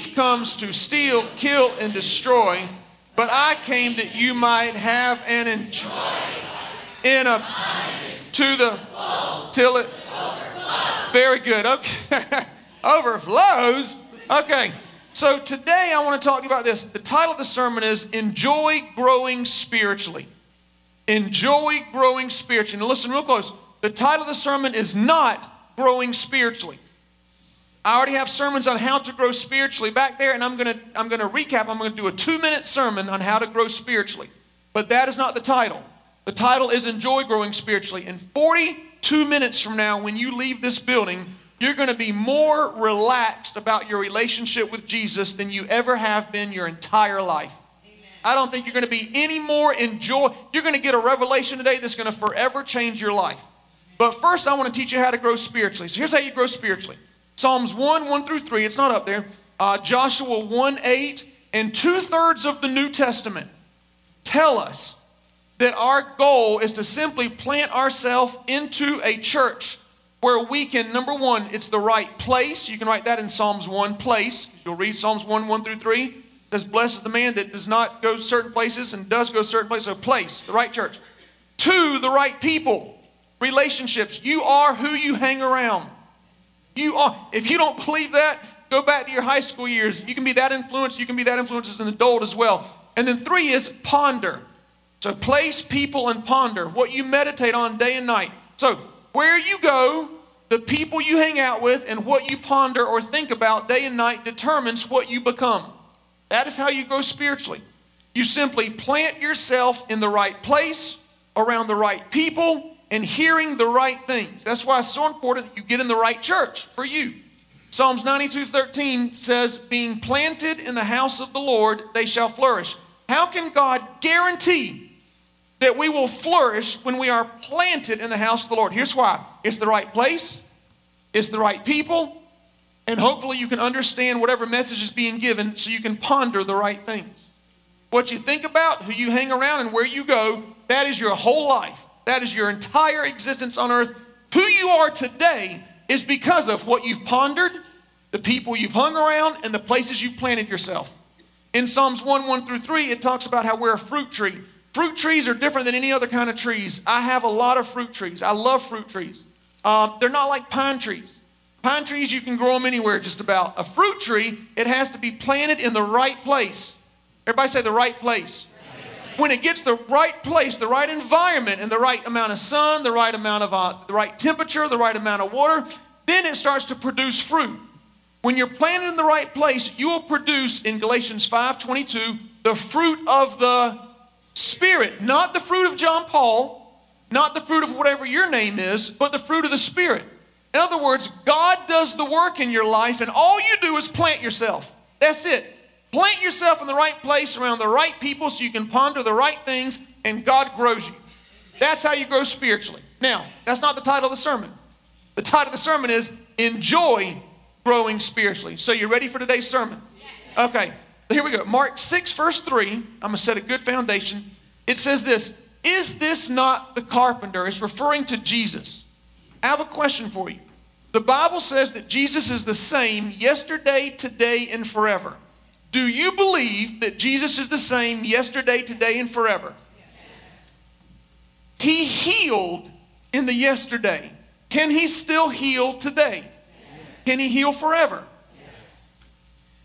thief comes to steal, kill, and destroy, but I came that you might have and enjoy in a to the till it very good. Okay. Overflows. Okay. So today I want to talk to you about this. The title of the sermon is Enjoy Growing Spiritually. Enjoy Growing Spiritually. Now listen real close. The title of the sermon is not Growing Spiritually. I already have sermons on how to grow spiritually back there, and I'm going to I'm going to recap. I'm going to do a two minute sermon on how to grow spiritually. But that is not the title. The title is Enjoy Growing Spiritually. In 42 minutes from now, when you leave this building, you're going to be more relaxed about your relationship with Jesus than you ever have been your entire life. I don't think you're going to be any more enjoy. You're going to get a revelation today that's going to forever change your life. But first, I want to teach you how to grow spiritually. So here's how you grow spiritually. Psalms 1, 1 through 3, it's not up there. Uh, Joshua 1, 8, and two thirds of the New Testament tell us that our goal is to simply plant ourselves into a church where we can, number one, it's the right place. You can write that in Psalms 1, place. You'll read Psalms 1, 1 through 3. It says, Blessed is the man that does not go certain places and does go certain places. So, place, the right church. Two, the right people, relationships. You are who you hang around. You are, if you don't believe that, go back to your high school years. You can be that influenced, you can be that influenced as an adult as well. And then three is ponder. So place, people, and ponder what you meditate on day and night. So where you go, the people you hang out with, and what you ponder or think about day and night determines what you become. That is how you grow spiritually. You simply plant yourself in the right place, around the right people, and hearing the right things. That's why it's so important that you get in the right church for you. Psalms 92 13 says, Being planted in the house of the Lord, they shall flourish. How can God guarantee that we will flourish when we are planted in the house of the Lord? Here's why it's the right place, it's the right people, and hopefully you can understand whatever message is being given so you can ponder the right things. What you think about, who you hang around, and where you go, that is your whole life. That is your entire existence on earth. Who you are today is because of what you've pondered, the people you've hung around, and the places you've planted yourself. In Psalms 1 1 through 3, it talks about how we're a fruit tree. Fruit trees are different than any other kind of trees. I have a lot of fruit trees. I love fruit trees. Um, they're not like pine trees. Pine trees, you can grow them anywhere just about. A fruit tree, it has to be planted in the right place. Everybody say the right place when it gets the right place, the right environment, and the right amount of sun, the right amount of uh, the right temperature, the right amount of water, then it starts to produce fruit. When you're planted in the right place, you will produce in Galatians 5:22 the fruit of the Spirit, not the fruit of John Paul, not the fruit of whatever your name is, but the fruit of the Spirit. In other words, God does the work in your life, and all you do is plant yourself. That's it. Plant yourself in the right place around the right people so you can ponder the right things and God grows you. That's how you grow spiritually. Now, that's not the title of the sermon. The title of the sermon is Enjoy Growing Spiritually. So, you ready for today's sermon? Okay, here we go. Mark 6, verse 3. I'm going to set a good foundation. It says this Is this not the carpenter? It's referring to Jesus. I have a question for you. The Bible says that Jesus is the same yesterday, today, and forever. Do you believe that Jesus is the same yesterday, today, and forever? He healed in the yesterday. Can he still heal today? Can he heal forever?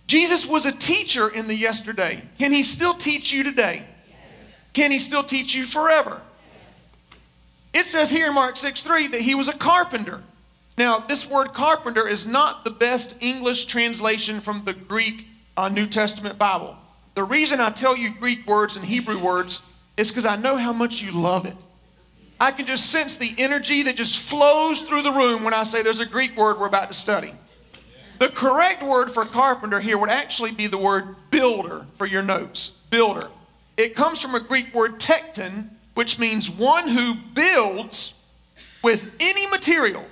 Jesus was a teacher in the yesterday. Can he still teach you today? Can he still teach you forever? It says here in Mark 6 3 that he was a carpenter. Now, this word carpenter is not the best English translation from the Greek a New Testament Bible. The reason I tell you Greek words and Hebrew words is because I know how much you love it. I can just sense the energy that just flows through the room when I say there's a Greek word we're about to study. The correct word for carpenter here would actually be the word builder for your notes. Builder. It comes from a Greek word tekton, which means one who builds with any material.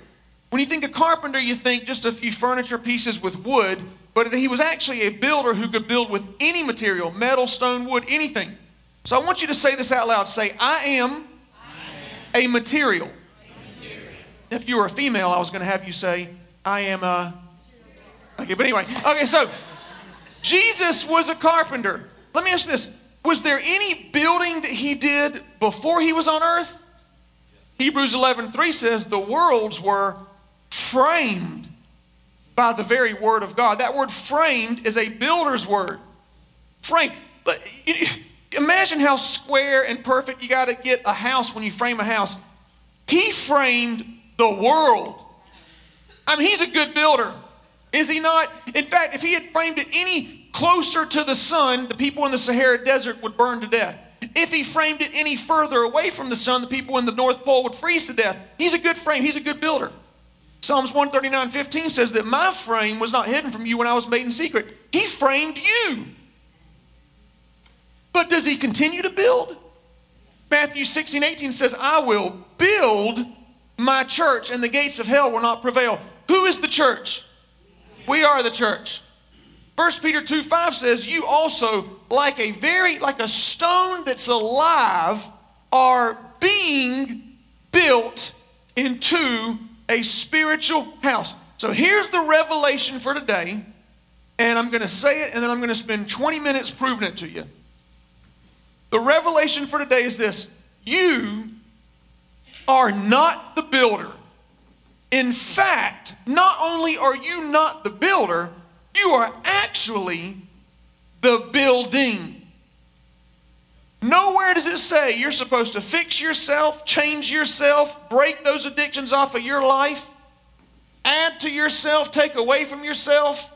When you think of carpenter, you think just a few furniture pieces with wood, but he was actually a builder who could build with any material metal, stone, wood, anything. So I want you to say this out loud. Say, I am, I am a, material. a material. If you were a female, I was going to have you say, I am a. Okay, but anyway, okay, so Jesus was a carpenter. Let me ask you this Was there any building that he did before he was on earth? Hebrews 11 3 says the worlds were framed by the very word of God. That word framed is a builder's word. Frame. Imagine how square and perfect you got to get a house when you frame a house. He framed the world. I mean, he's a good builder, is he not? In fact, if he had framed it any closer to the sun, the people in the Sahara Desert would burn to death. If he framed it any further away from the sun, the people in the North Pole would freeze to death. He's a good frame, he's a good builder. Psalms 139 15 says that my frame was not hidden from you when I was made in secret. He framed you. But does he continue to build? Matthew 16 18 says, I will build my church, and the gates of hell will not prevail. Who is the church? We are the church. 1 Peter 2 5 says, You also, like a very, like a stone that's alive, are being built into a spiritual house. So here's the revelation for today, and I'm going to say it, and then I'm going to spend 20 minutes proving it to you. The revelation for today is this you are not the builder. In fact, not only are you not the builder, you are actually the building. Nowhere does it say you're supposed to fix yourself, change yourself, break those addictions off of your life, add to yourself, take away from yourself.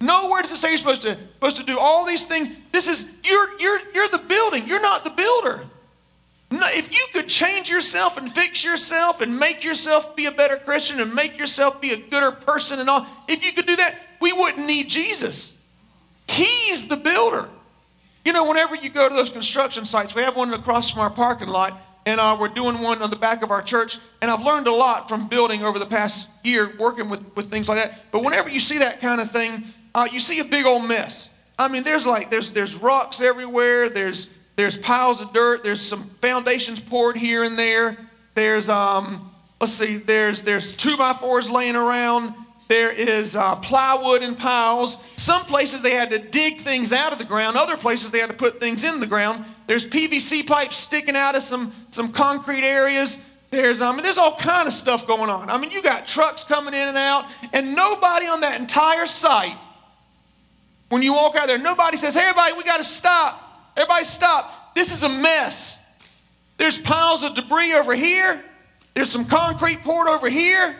Nowhere does it say you're supposed to, supposed to do all these things. This is, you're, you're, you're the building, you're not the builder. No, if you could change yourself and fix yourself and make yourself be a better Christian and make yourself be a gooder person and all, if you could do that, we wouldn't need Jesus. He's the builder. You know, whenever you go to those construction sites, we have one across from our parking lot, and uh, we're doing one on the back of our church. And I've learned a lot from building over the past year, working with, with things like that. But whenever you see that kind of thing, uh, you see a big old mess. I mean, there's like there's there's rocks everywhere. There's there's piles of dirt. There's some foundations poured here and there. There's um, let's see. There's there's two by fours laying around. There is uh, plywood in piles. Some places they had to dig things out of the ground. Other places they had to put things in the ground. There's PVC pipes sticking out of some, some concrete areas. There's, I mean, there's all kind of stuff going on. I mean, you got trucks coming in and out, and nobody on that entire site, when you walk out there, nobody says, hey, everybody, we got to stop. Everybody stop. This is a mess. There's piles of debris over here. There's some concrete poured over here.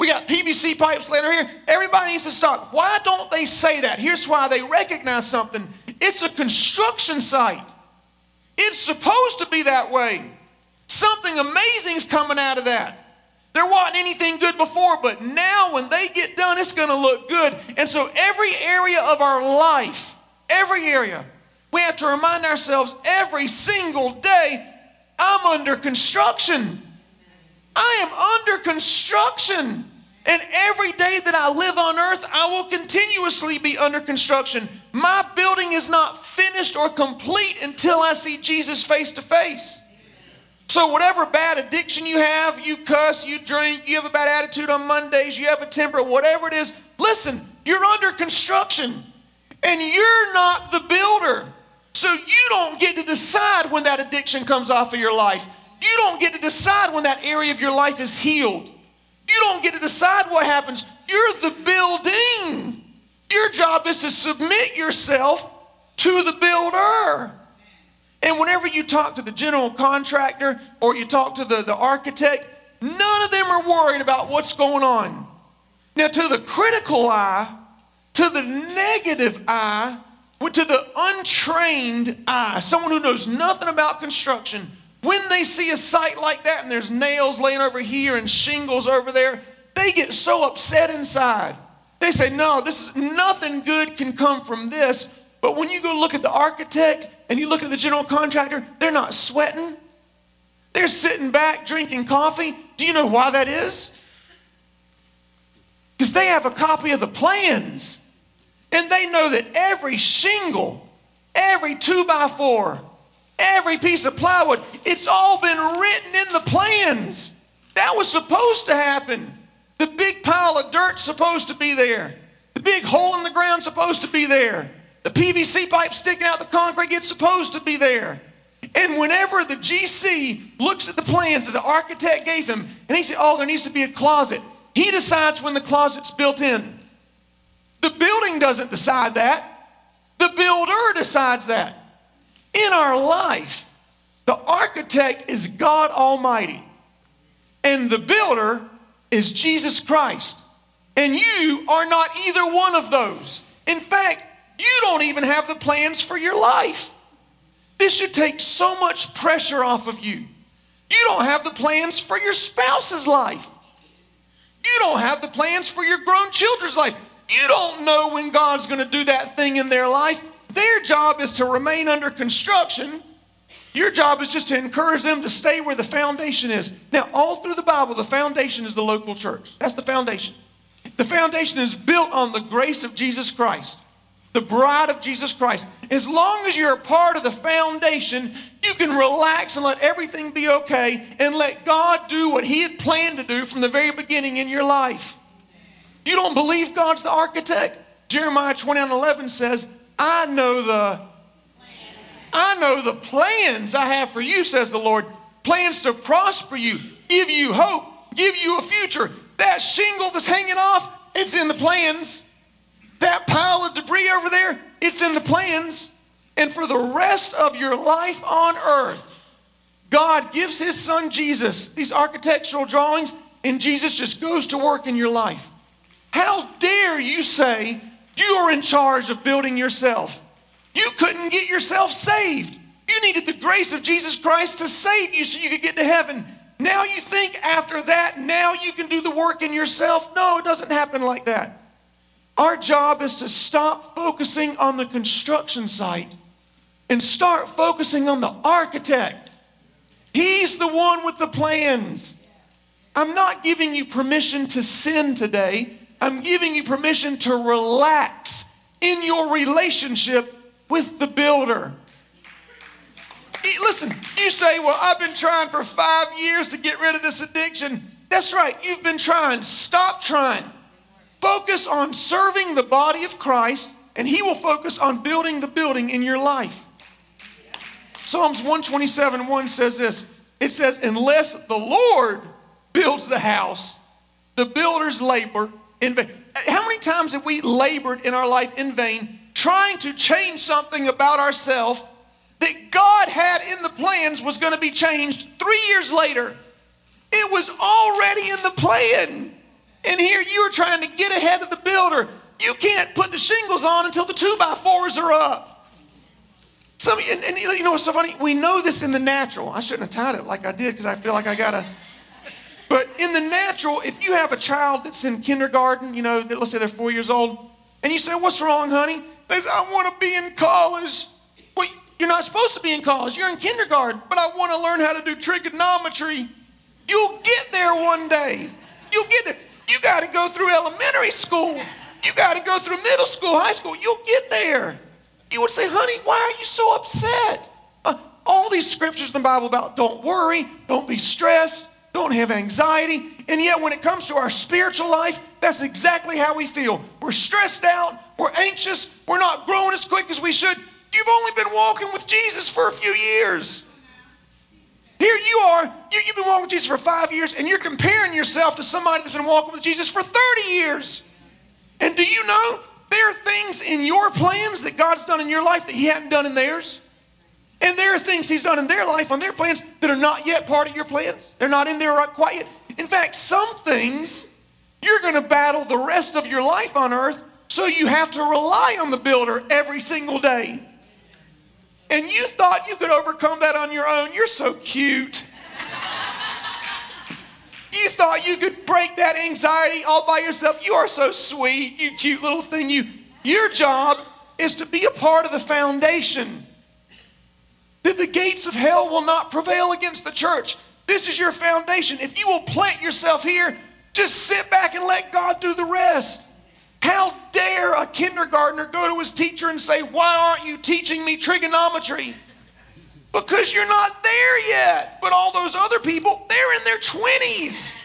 We got PVC pipes laying here. Everybody needs to stop. Why don't they say that? Here's why they recognize something it's a construction site. It's supposed to be that way. Something amazing is coming out of that. There wasn't anything good before, but now when they get done, it's going to look good. And so, every area of our life, every area, we have to remind ourselves every single day I'm under construction. I am under construction. And every day that I live on earth, I will continuously be under construction. My building is not finished or complete until I see Jesus face to face. So, whatever bad addiction you have, you cuss, you drink, you have a bad attitude on Mondays, you have a temper, whatever it is, listen, you're under construction and you're not the builder. So, you don't get to decide when that addiction comes off of your life. You don't get to decide when that area of your life is healed. You don't get to decide what happens. You're the building. Your job is to submit yourself to the builder. And whenever you talk to the general contractor or you talk to the, the architect, none of them are worried about what's going on. Now, to the critical eye, to the negative eye, to the untrained eye, someone who knows nothing about construction, when they see a site like that and there's nails laying over here and shingles over there, they get so upset inside. They say, No, this is nothing good can come from this. But when you go look at the architect and you look at the general contractor, they're not sweating. They're sitting back drinking coffee. Do you know why that is? Because they have a copy of the plans. And they know that every shingle, every two by four, Every piece of plywood, it's all been written in the plans. That was supposed to happen. The big pile of dirt's supposed to be there. The big hole in the ground supposed to be there. The PVC pipe sticking out the concrete, it's supposed to be there. And whenever the GC looks at the plans that the architect gave him, and he said, Oh, there needs to be a closet, he decides when the closet's built in. The building doesn't decide that, the builder decides that. In our life, the architect is God Almighty, and the builder is Jesus Christ. And you are not either one of those. In fact, you don't even have the plans for your life. This should take so much pressure off of you. You don't have the plans for your spouse's life. You don't have the plans for your grown children's life. You don't know when God's going to do that thing in their life. Their job is to remain under construction. Your job is just to encourage them to stay where the foundation is. Now, all through the Bible, the foundation is the local church. That's the foundation. The foundation is built on the grace of Jesus Christ, the bride of Jesus Christ. As long as you're a part of the foundation, you can relax and let everything be okay and let God do what He had planned to do from the very beginning in your life. You don't believe God's the architect? Jeremiah 29 11 says, I know the I know the plans I have for you, says the Lord. Plans to prosper you, give you hope, give you a future. That shingle that's hanging off, it's in the plans. That pile of debris over there, it's in the plans. And for the rest of your life on earth, God gives his son Jesus these architectural drawings, and Jesus just goes to work in your life. How dare you say you are in charge of building yourself? You couldn't get yourself saved. You needed the grace of Jesus Christ to save you so you could get to heaven. Now you think after that, now you can do the work in yourself. No, it doesn't happen like that. Our job is to stop focusing on the construction site and start focusing on the architect. He's the one with the plans. I'm not giving you permission to sin today. I'm giving you permission to relax in your relationship with the builder. Listen, you say, Well, I've been trying for five years to get rid of this addiction. That's right, you've been trying. Stop trying. Focus on serving the body of Christ, and He will focus on building the building in your life. Psalms 127 1 says this it says, Unless the Lord builds the house, the builders labor in vain. How many times have we labored in our life in vain trying to change something about ourselves that God had in the plans was going to be changed three years later? It was already in the plan. And here you are trying to get ahead of the builder. You can't put the shingles on until the two by fours are up. Some, and, and you know what's so funny? We know this in the natural. I shouldn't have tied it like I did because I feel like I got to. But in the natural, if you have a child that's in kindergarten, you know, let's say they're four years old, and you say, What's wrong, honey? They say, I want to be in college. Well, you're not supposed to be in college. You're in kindergarten, but I want to learn how to do trigonometry. You'll get there one day. You'll get there. You got to go through elementary school. You got to go through middle school, high school. You'll get there. You would say, honey, why are you so upset? Uh, all these scriptures in the Bible about don't worry, don't be stressed, don't have anxiety. And yet, when it comes to our spiritual life, that's exactly how we feel. We're stressed out, we're anxious, we're not growing as quick as we should. You've only been walking with Jesus for a few years. Here you are, you, have been walking with Jesus for five years, and you're comparing yourself to somebody that's been walking with Jesus for 30 years. And do you know there are things in your plans that God's done in your life that He hadn't done in theirs? And there are things He's done in their life on their plans that are not yet part of your plans. They're not in there quite yet. In fact, some things you're going to battle the rest of your life on earth, so you have to rely on the builder every single day. And you thought you could overcome that on your own. You're so cute. You thought you could break that anxiety all by yourself. You are so sweet, you cute little thing. You, your job is to be a part of the foundation. That the gates of hell will not prevail against the church. This is your foundation. If you will plant yourself here, just sit back and let God do the rest. How dare a kindergartner go to his teacher and say, Why aren't you teaching me trigonometry? Because you're not there yet. But all those other people, they're in their 20s.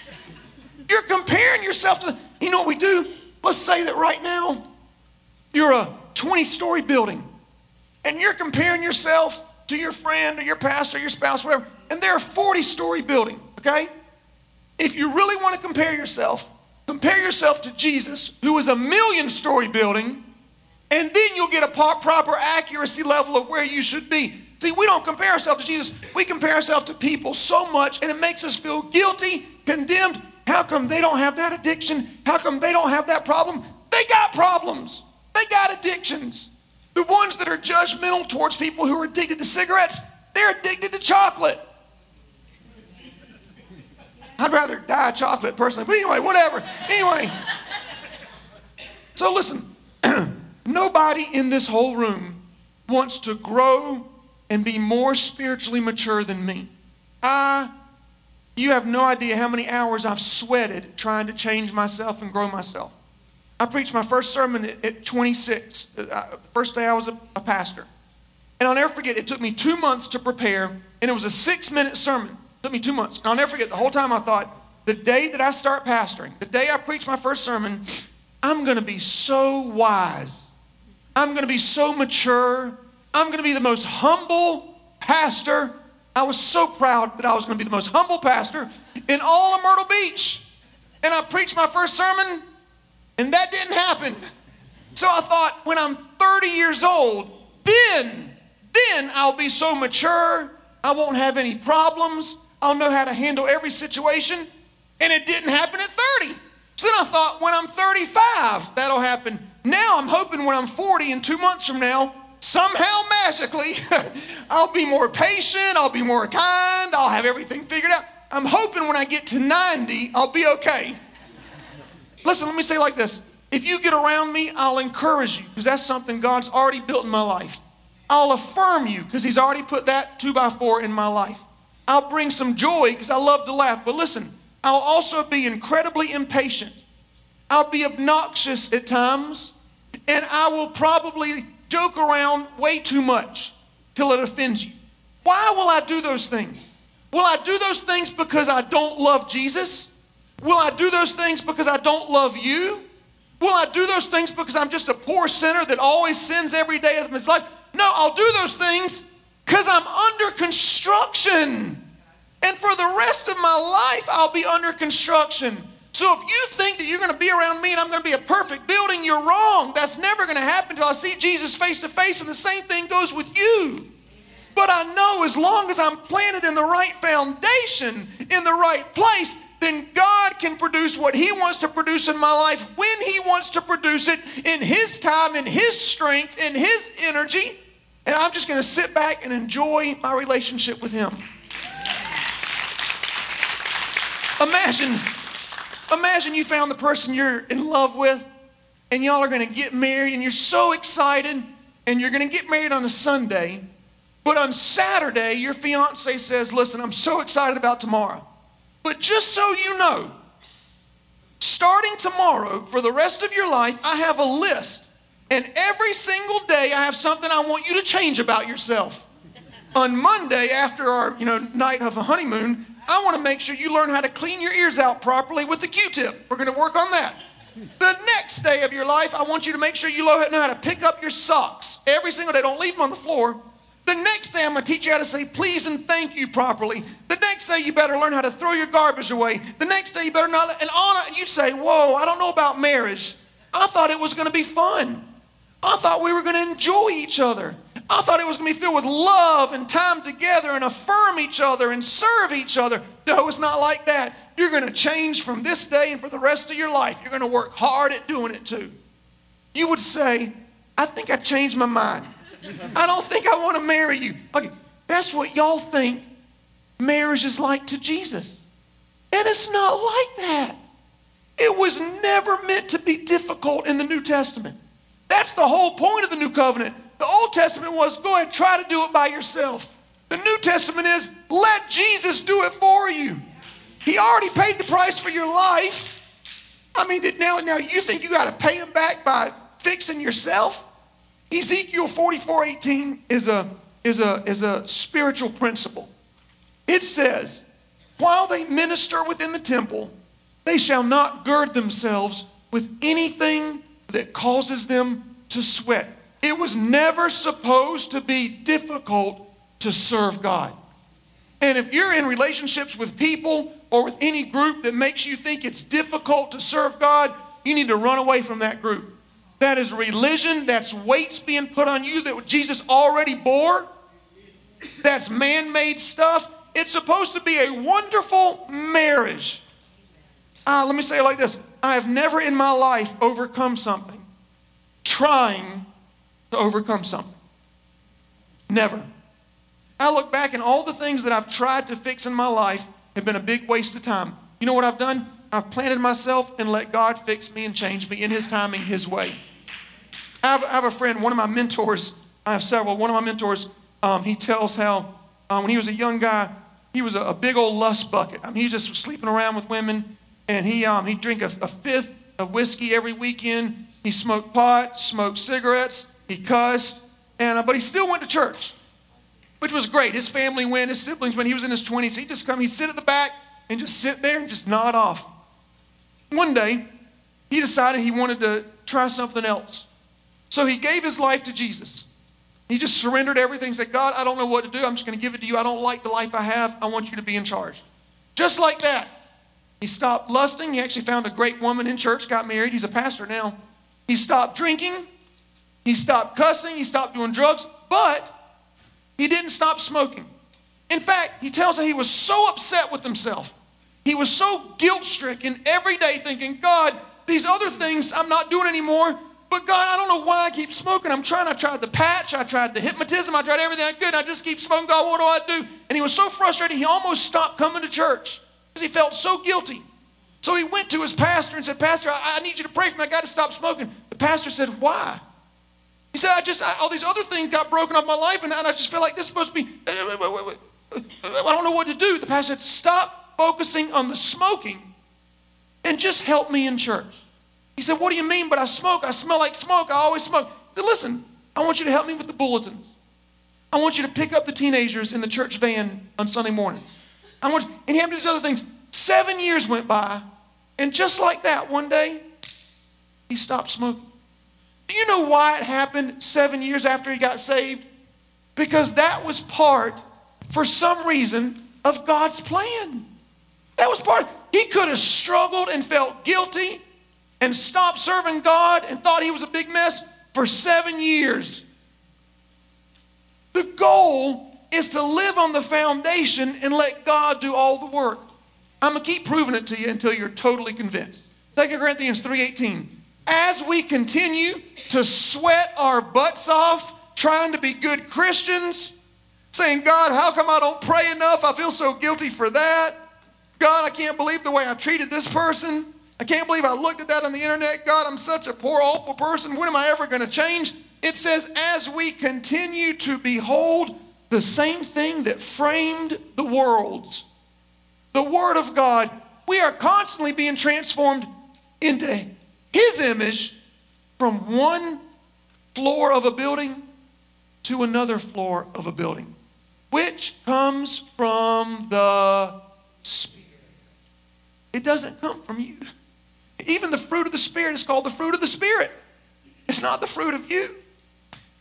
You're comparing yourself to, you know what we do? Let's say that right now you're a 20 story building and you're comparing yourself to your friend or your pastor, or your spouse, whatever, and they're a 40 story building, okay? If you really want to compare yourself, compare yourself to Jesus, who is a million story building, and then you'll get a proper accuracy level of where you should be. See, we don't compare ourselves to Jesus, we compare ourselves to people so much, and it makes us feel guilty, condemned. How come they don't have that addiction? How come they don't have that problem? They got problems, they got addictions. The ones that are judgmental towards people who are addicted to cigarettes, they're addicted to chocolate. I'd rather die chocolate personally, but anyway, whatever. Anyway, so listen, nobody in this whole room wants to grow and be more spiritually mature than me. I, you have no idea how many hours I've sweated trying to change myself and grow myself. I preached my first sermon at 26, the uh, first day I was a, a pastor. And I'll never forget, it took me two months to prepare, and it was a six minute sermon. It took me two months. And I'll never forget, the whole time I thought, the day that I start pastoring, the day I preach my first sermon, I'm going to be so wise. I'm going to be so mature. I'm going to be the most humble pastor. I was so proud that I was going to be the most humble pastor in all of Myrtle Beach. And I preached my first sermon, and that didn't happen. So I thought, when I'm 30 years old, then, then I'll be so mature, I won't have any problems, I'll know how to handle every situation. And it didn't happen at 30. So then I thought, when I'm 35, that'll happen. Now I'm hoping when I'm 40 in two months from now, somehow magically, I'll be more patient, I'll be more kind, I'll have everything figured out. I'm hoping when I get to 90, I'll be okay. Listen, let me say like this. If you get around me, I'll encourage you because that's something God's already built in my life. I'll affirm you because He's already put that two by four in my life. I'll bring some joy because I love to laugh. But listen, I'll also be incredibly impatient. I'll be obnoxious at times, and I will probably joke around way too much till it offends you. Why will I do those things? Will I do those things because I don't love Jesus? Will I do those things because I don't love you? Will I do those things because I'm just a poor sinner that always sins every day of his life? No, I'll do those things because I'm under construction. And for the rest of my life, I'll be under construction. So if you think that you're going to be around me and I'm going to be a perfect building, you're wrong. That's never going to happen until I see Jesus face to face, and the same thing goes with you. But I know as long as I'm planted in the right foundation, in the right place, then God can produce what He wants to produce in my life when He wants to produce it in His time, in His strength, in His energy. And I'm just going to sit back and enjoy my relationship with Him. Imagine, imagine you found the person you're in love with, and y'all are going to get married, and you're so excited, and you're going to get married on a Sunday. But on Saturday, your fiance says, Listen, I'm so excited about tomorrow. But just so you know, starting tomorrow for the rest of your life, I have a list. And every single day, I have something I want you to change about yourself. On Monday, after our you know, night of a honeymoon, I want to make sure you learn how to clean your ears out properly with the Q tip. We're going to work on that. The next day of your life, I want you to make sure you know how to pick up your socks every single day. Don't leave them on the floor. The next day, I'm going to teach you how to say please and thank you properly. The next day, you better learn how to throw your garbage away. The next day, you better not. And on you say, Whoa, I don't know about marriage. I thought it was going to be fun. I thought we were going to enjoy each other. I thought it was going to be filled with love and time together and affirm each other and serve each other. No, it's not like that. You're going to change from this day and for the rest of your life. You're going to work hard at doing it too. You would say, I think I changed my mind. I don't think I want to marry you. Okay, that's what y'all think marriage is like to Jesus. And it's not like that. It was never meant to be difficult in the New Testament. That's the whole point of the New Covenant. The Old Testament was go ahead, try to do it by yourself. The New Testament is let Jesus do it for you. He already paid the price for your life. I mean, now, now you think you got to pay him back by fixing yourself? Ezekiel 44 18 is a, is, a, is a spiritual principle. It says, While they minister within the temple, they shall not gird themselves with anything that causes them to sweat. It was never supposed to be difficult to serve God. And if you're in relationships with people or with any group that makes you think it's difficult to serve God, you need to run away from that group. That is religion, that's weights being put on you that Jesus already bore. That's man made stuff. It's supposed to be a wonderful marriage. Uh, let me say it like this I have never in my life overcome something trying to overcome something. Never. I look back and all the things that I've tried to fix in my life have been a big waste of time. You know what I've done? I've planted myself and let God fix me and change me in His timing, His way. I have, I have a friend, one of my mentors, I have several. One of my mentors, um, he tells how um, when he was a young guy, he was a, a, big old lust bucket. I mean, he was just sleeping around with women, and he um, he'd drink a, a fifth of whiskey every weekend. He smoked pot, smoked cigarettes, he cussed, and uh, but he still went to church which was great. His family went, his siblings went. He was in his 20s. He'd just come, he'd sit at the back and just sit there and just nod off. One day, he decided he wanted to try something else. So he gave his life to Jesus. He just surrendered everything. Said, God, I don't know what to do. I'm just going to give it to you. I don't like the life I have. I want you to be in charge. Just like that. He stopped lusting. He actually found a great woman in church, got married. He's a pastor now. He stopped drinking. He stopped cussing. He stopped doing drugs. But he didn't stop smoking. In fact, he tells us he was so upset with himself. He was so guilt stricken every day thinking, God, these other things I'm not doing anymore. But God, I don't know why I keep smoking. I'm trying. I tried the patch. I tried the hypnotism. I tried everything I could. I just keep smoking. God, what do I do? And he was so frustrated, he almost stopped coming to church because he felt so guilty. So he went to his pastor and said, Pastor, I, I need you to pray for me. I got to stop smoking. The pastor said, Why? He said, I just, I, all these other things got broken off my life, and, and I just feel like this to be, uh, uh, uh, I don't know what to do. The pastor said, Stop focusing on the smoking and just help me in church. He said, What do you mean? But I smoke. I smell like smoke. I always smoke. Said, Listen, I want you to help me with the bulletins. I want you to pick up the teenagers in the church van on Sunday mornings. I want, and he had these other things. Seven years went by, and just like that, one day, he stopped smoking. Do you know why it happened seven years after he got saved? Because that was part, for some reason, of God's plan. That was part. He could have struggled and felt guilty and stopped serving God and thought he was a big mess for seven years. The goal is to live on the foundation and let God do all the work. I'm going to keep proving it to you until you're totally convinced. 2 Corinthians 3:18 as we continue to sweat our butts off trying to be good Christians, saying, God, how come I don't pray enough? I feel so guilty for that. God, I can't believe the way I treated this person. I can't believe I looked at that on the internet. God, I'm such a poor, awful person. When am I ever going to change? It says, as we continue to behold the same thing that framed the worlds, the Word of God, we are constantly being transformed into his image from one floor of a building to another floor of a building, which comes from the Spirit. It doesn't come from you. Even the fruit of the Spirit is called the fruit of the Spirit. It's not the fruit of you.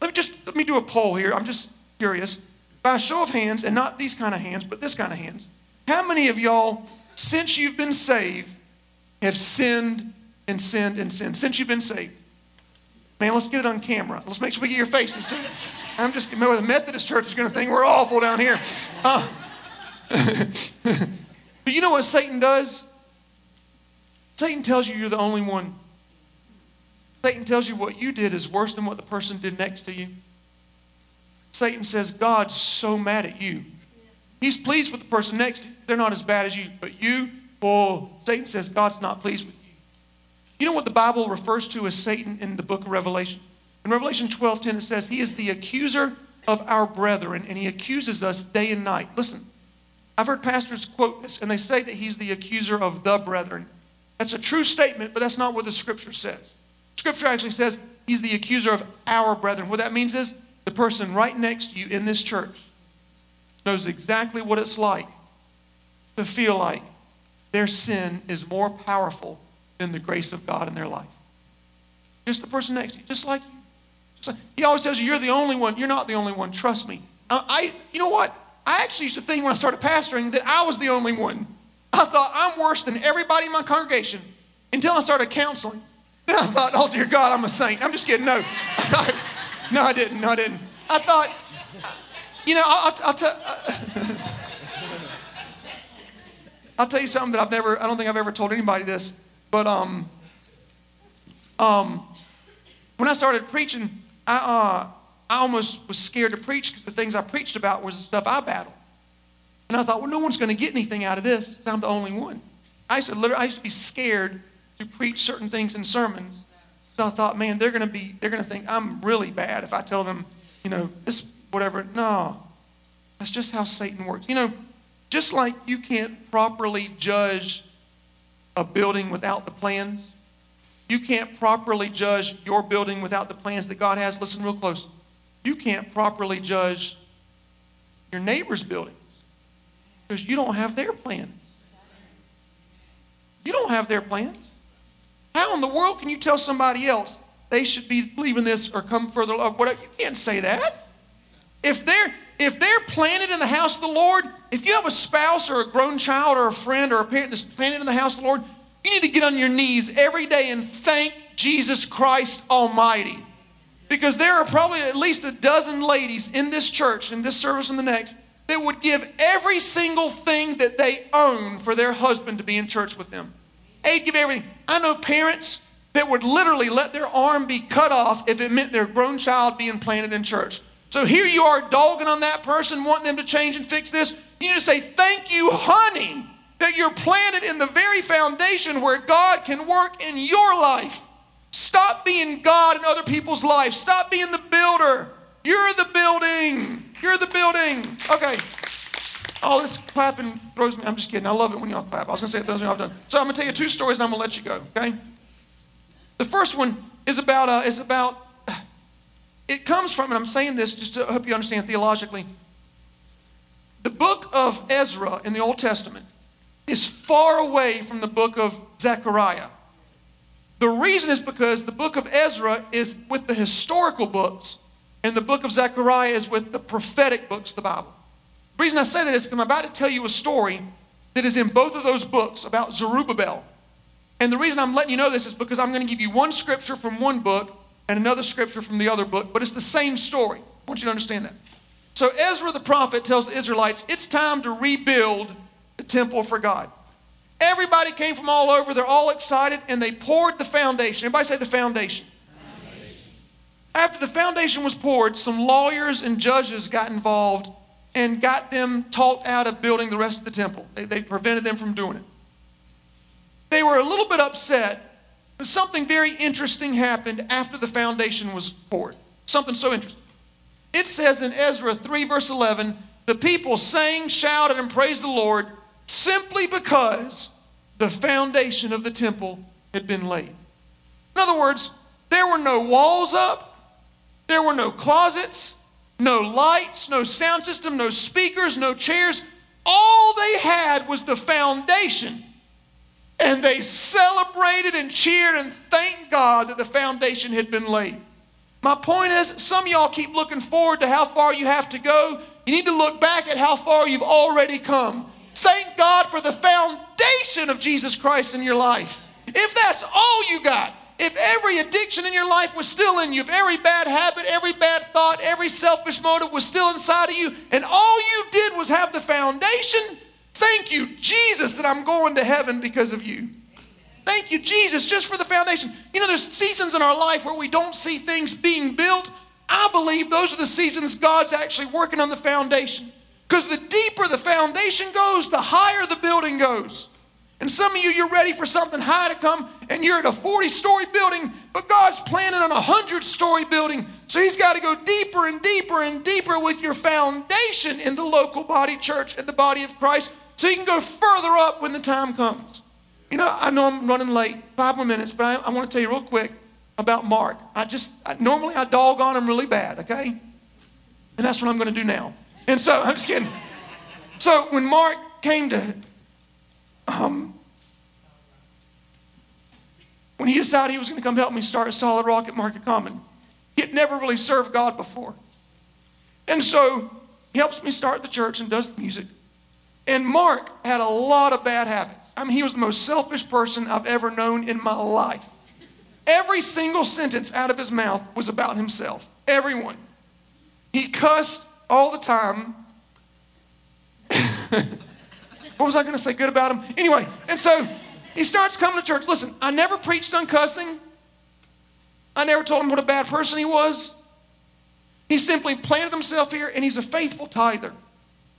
Let me just let me do a poll here. I'm just curious. By a show of hands, and not these kind of hands, but this kind of hands, how many of y'all, since you've been saved, have sinned and sinned and sinned since you've been saved. Man, let's get it on camera. Let's make sure we get your faces too. I'm just, the Methodist church is going to think we're awful down here. Uh, but you know what Satan does? Satan tells you you're the only one. Satan tells you what you did is worse than what the person did next to you. Satan says, God's so mad at you. He's pleased with the person next to you. They're not as bad as you. But you, oh, Satan says, God's not pleased with you. You know what the Bible refers to as Satan in the book of Revelation? In Revelation 12 10, it says, He is the accuser of our brethren, and he accuses us day and night. Listen, I've heard pastors quote this, and they say that he's the accuser of the brethren. That's a true statement, but that's not what the scripture says. Scripture actually says he's the accuser of our brethren. What that means is the person right next to you in this church knows exactly what it's like to feel like their sin is more powerful than the grace of God in their life. Just the person next to you, just like you. So he always tells you, you're the only one. You're not the only one. Trust me. I, I, you know what? I actually used to think when I started pastoring that I was the only one. I thought I'm worse than everybody in my congregation until I started counseling. Then I thought, oh dear God, I'm a saint. I'm just kidding. No, I thought, no, I didn't. No, I didn't. I thought, you know, I'll, I'll tell. I'll tell you something that I've never. I don't think I've ever told anybody this, but um, um, when I started preaching, I uh, I almost was scared to preach because the things I preached about was the stuff I battled. And I thought, well, no one's going to get anything out of this. I'm the only one. I used to I used to be scared to preach certain things in sermons. So I thought, man, they're going to be, they're going to think I'm really bad if I tell them, you know, this, whatever. No, that's just how Satan works. You know, just like you can't properly judge a building without the plans, you can't properly judge your building without the plans that God has. Listen real close. You can't properly judge your neighbor's buildings because you don't have their plans. You don't have their plans. How in the world can you tell somebody else they should be leaving this or come further? Whatever. You can't say that. If they're if they're planted in the house of the Lord, if you have a spouse or a grown child or a friend or a parent that's planted in the house of the Lord, you need to get on your knees every day and thank Jesus Christ Almighty. Because there are probably at least a dozen ladies in this church, in this service and the next, that would give every single thing that they own for their husband to be in church with them. They'd give everything. I know parents that would literally let their arm be cut off if it meant their grown child being planted in church. So here you are dogging on that person, wanting them to change and fix this. You need to say, Thank you, honey, that you're planted in the very foundation where God can work in your life. Stop being God in other people's lives. Stop being the builder. You're the building. You're the building. Okay. All this clapping throws me. I'm just kidding. I love it when y'all clap. I was going to say it throws me off. Done. So I'm going to tell you two stories and I'm going to let you go. Okay. The first one is about uh, is about it comes from, and I'm saying this just to help you understand theologically. The book of Ezra in the Old Testament is far away from the book of Zechariah. The reason is because the book of Ezra is with the historical books, and the book of Zechariah is with the prophetic books of the Bible. The reason I say that is because I'm about to tell you a story that is in both of those books about Zerubbabel. And the reason I'm letting you know this is because I'm going to give you one scripture from one book and another scripture from the other book, but it's the same story. I want you to understand that. So Ezra the prophet tells the Israelites, it's time to rebuild the temple for God. Everybody came from all over, they're all excited, and they poured the foundation. Everybody say the foundation. After the foundation was poured, some lawyers and judges got involved and got them talked out of building the rest of the temple. They, they prevented them from doing it. They were a little bit upset but something very interesting happened after the foundation was poured. Something so interesting. It says in Ezra 3, verse 11, the people sang, shouted, and praised the Lord simply because the foundation of the temple had been laid. In other words, there were no walls up, there were no closets, no lights, no sound system, no speakers, no chairs. All they had was the foundation and they celebrated and cheered and thanked God that the foundation had been laid. My point is, some y'all keep looking forward to how far you have to go. You need to look back at how far you've already come. Thank God for the foundation of Jesus Christ in your life. If that's all you got, if every addiction in your life was still in you, if every bad habit, every bad thought, every selfish motive was still inside of you, and all you did was have the foundation, Thank you, Jesus, that I'm going to heaven because of you. Thank you, Jesus, just for the foundation. You know, there's seasons in our life where we don't see things being built. I believe those are the seasons God's actually working on the foundation. Because the deeper the foundation goes, the higher the building goes. And some of you, you're ready for something high to come, and you're at a 40 story building, but God's planning on a 100 story building. So He's got to go deeper and deeper and deeper with your foundation in the local body church and the body of Christ so you can go further up when the time comes. You know, I know I'm running late, five more minutes, but I, I want to tell you real quick about Mark. I just, I, normally I dog on him really bad, okay? And that's what I'm going to do now. And so, I'm just kidding. So when Mark came to, um, when he decided he was going to come help me start solid rock at Market Common, he had never really served God before. And so he helps me start the church and does the music. And Mark had a lot of bad habits. I mean, he was the most selfish person I've ever known in my life. Every single sentence out of his mouth was about himself. Everyone. He cussed all the time. what was I going to say good about him? Anyway, and so he starts coming to church. Listen, I never preached on cussing. I never told him what a bad person he was. He simply planted himself here and he's a faithful tither.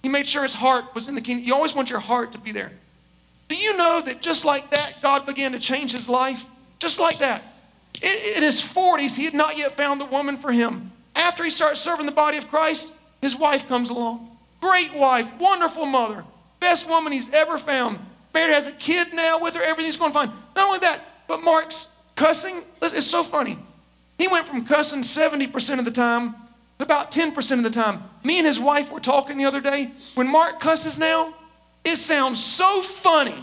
He made sure his heart was in the kingdom. You always want your heart to be there. Do you know that just like that, God began to change his life? Just like that. In, his 40s, he had not yet found the woman for him. After he starts serving the body of Christ, his wife comes along. Great wife, wonderful mother, best woman he's ever found. Married, has a kid now with her, everything's going fine. Not only that, but Mark's cussing. It's so funny. He went from cussing 70% of the time to about 10% of the time. Me and his wife were talking the other day. When Mark cusses now, it sounds so funny.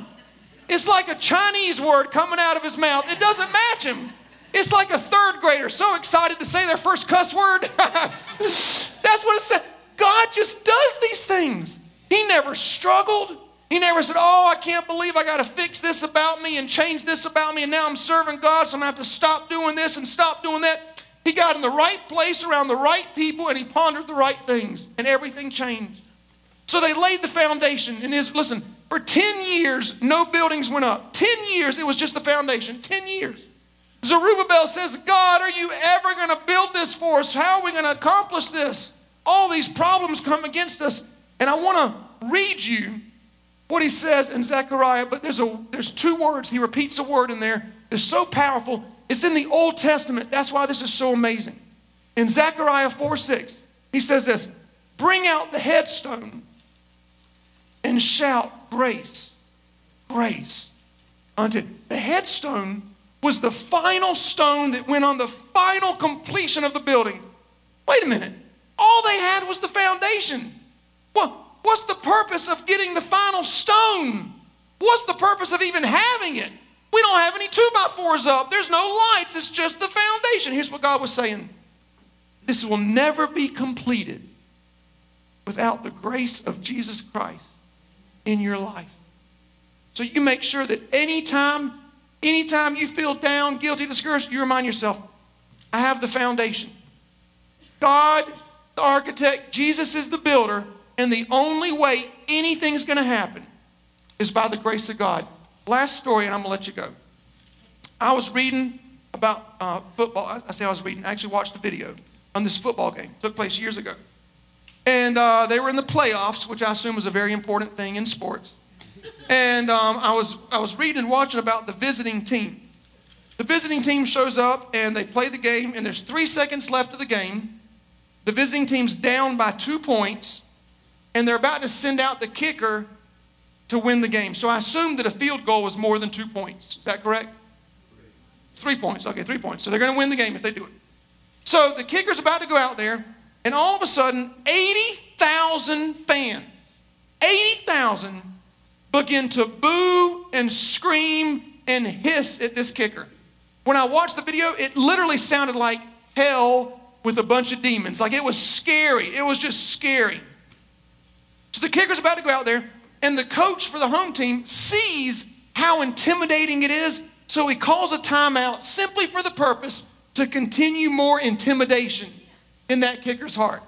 It's like a Chinese word coming out of his mouth. It doesn't match him. It's like a third grader so excited to say their first cuss word. That's what it's. God just does these things. He never struggled. He never said, Oh, I can't believe I got to fix this about me and change this about me, and now I'm serving God, so I'm going to have to stop doing this and stop doing that. He got in the right place around the right people and he pondered the right things, and everything changed. So they laid the foundation. And his, listen, for 10 years, no buildings went up. 10 years, it was just the foundation. 10 years. Zerubbabel says, God, are you ever going to build this for us? How are we going to accomplish this? All these problems come against us. And I want to read you what he says in Zechariah, but there's, a, there's two words. He repeats a word in there. It's so powerful. It's in the Old Testament. That's why this is so amazing. In Zechariah 4 6, he says this Bring out the headstone and shout grace, grace unto the headstone was the final stone that went on the final completion of the building. Wait a minute. All they had was the foundation. What's the purpose of getting the final stone? What's the purpose of even having it? We don't have any two by fours up. There's no lights. It's just the foundation. Here's what God was saying this will never be completed without the grace of Jesus Christ in your life. So you make sure that anytime Anytime you feel down, guilty, discouraged, you remind yourself, I have the foundation. God, the architect, Jesus is the builder, and the only way anything's going to happen is by the grace of God. Last story, and I'm going to let you go. I was reading about uh, football. I say I was reading, I actually watched a video on this football game. It took place years ago. And uh, they were in the playoffs, which I assume is a very important thing in sports. And um, I, was, I was reading and watching about the visiting team. The visiting team shows up and they play the game, and there's three seconds left of the game. The visiting team's down by two points, and they're about to send out the kicker to win the game. So I assume that a field goal was more than two points. Is that correct? Three points. Okay, three points. So they're going to win the game if they do it. So the kicker's about to go out there, and all of a sudden, 80,000 fans, 80,000 begin to boo and scream and hiss at this kicker. When I watched the video, it literally sounded like hell with a bunch of demons. Like it was scary. It was just scary. So the kicker's about to go out there, and the coach for the home team sees how intimidating it is, so he calls a timeout simply for the purpose to continue more intimidation in that kicker's heart.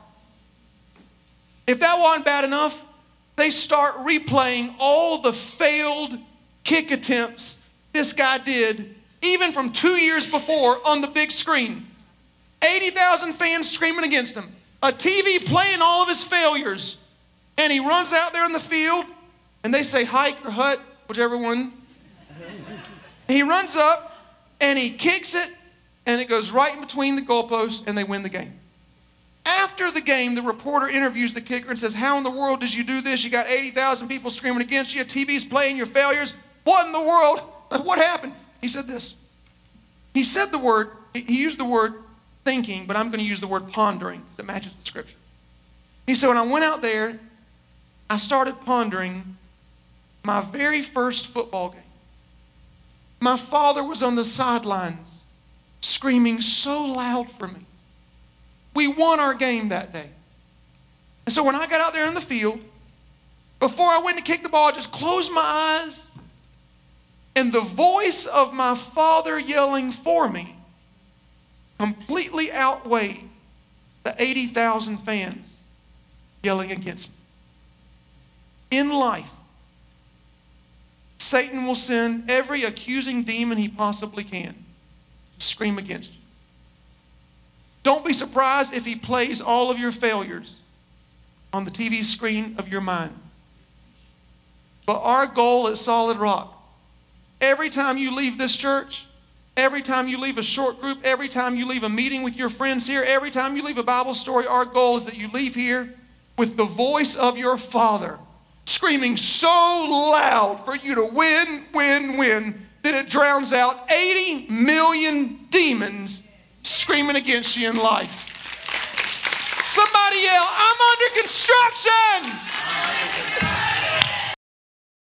If that wasn't bad enough, they start replaying all the failed kick attempts this guy did, even from two years before on the big screen. 80,000 fans screaming against him, a TV playing all of his failures. And he runs out there in the field, and they say hike or hut, whichever one. he runs up and he kicks it, and it goes right in between the goalposts, and they win the game. After the game, the reporter interviews the kicker and says, How in the world did you do this? You got 80,000 people screaming against you, TV's playing your failures. What in the world? What happened? He said this. He said the word, he used the word thinking, but I'm going to use the word pondering because it matches the scripture. He said, When I went out there, I started pondering my very first football game. My father was on the sidelines screaming so loud for me We won our game that day. And so when I got out there in the field, before I went to kick the ball, I just closed my eyes. And the voice of my father yelling for me completely outweighed the 80,000 fans yelling against me. In life, Satan will send every accusing demon he possibly can to scream against you. Don't be surprised if he plays all of your failures on the TV screen of your mind. But our goal at Solid Rock, every time you leave this church, every time you leave a short group, every time you leave a meeting with your friends here, every time you leave a Bible story, our goal is that you leave here with the voice of your Father screaming so loud for you to win, win, win that it drowns out 80 million demons screaming against you in life. Somebody yell, I'm under construction